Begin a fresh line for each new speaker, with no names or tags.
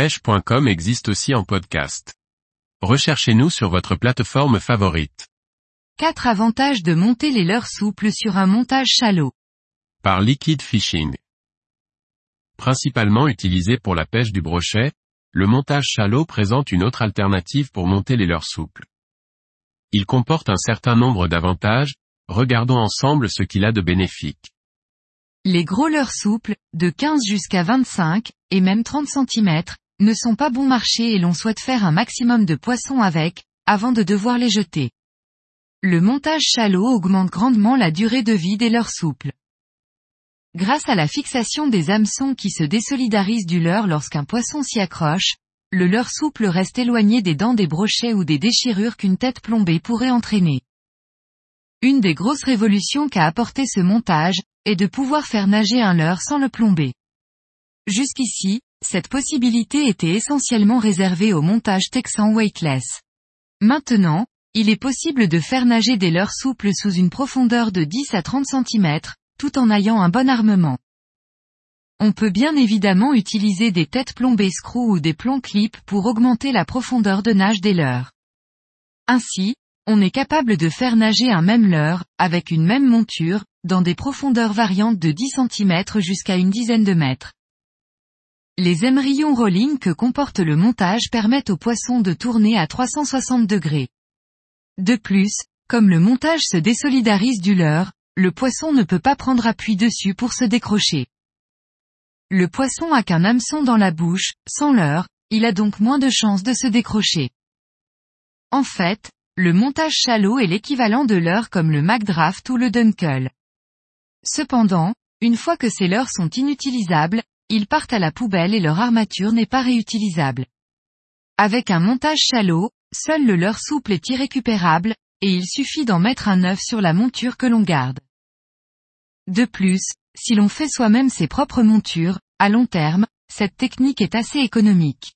pêche.com existe aussi en podcast. Recherchez-nous sur votre plateforme favorite.
4 avantages de monter les leurres souples sur un montage shallow.
Par Liquid Fishing. Principalement utilisé pour la pêche du brochet, le montage shallow présente une autre alternative pour monter les leurres souples. Il comporte un certain nombre d'avantages, regardons ensemble ce qu'il a de bénéfique.
Les gros leurres souples, de 15 jusqu'à 25, et même 30 cm, ne sont pas bon marché et l'on souhaite faire un maximum de poissons avec, avant de devoir les jeter. Le montage shallow augmente grandement la durée de vie des leurres souples. Grâce à la fixation des hameçons qui se désolidarisent du leurre lorsqu'un poisson s'y accroche, le leurre souple reste éloigné des dents des brochets ou des déchirures qu'une tête plombée pourrait entraîner. Une des grosses révolutions qu'a apporté ce montage, est de pouvoir faire nager un leurre sans le plomber. Jusqu'ici, cette possibilité était essentiellement réservée au montage texan weightless. Maintenant, il est possible de faire nager des leurres souples sous une profondeur de 10 à 30 cm, tout en ayant un bon armement. On peut bien évidemment utiliser des têtes plombées screw ou des plombs clips pour augmenter la profondeur de nage des leurres. Ainsi, on est capable de faire nager un même leurre, avec une même monture, dans des profondeurs variantes de 10 cm jusqu'à une dizaine de mètres. Les émerillons rolling que comporte le montage permettent au poisson de tourner à 360 degrés. De plus, comme le montage se désolidarise du leurre, le poisson ne peut pas prendre appui dessus pour se décrocher. Le poisson a qu'un hameçon dans la bouche, sans leurre, il a donc moins de chances de se décrocher. En fait, le montage shallow est l'équivalent de leurre comme le McDraft ou le Dunkel. Cependant, une fois que ces leurres sont inutilisables, ils partent à la poubelle et leur armature n'est pas réutilisable. Avec un montage shallow, seul le leurre souple est irrécupérable, et il suffit d'en mettre un neuf sur la monture que l'on garde. De plus, si l'on fait soi-même ses propres montures, à long terme, cette technique est assez économique.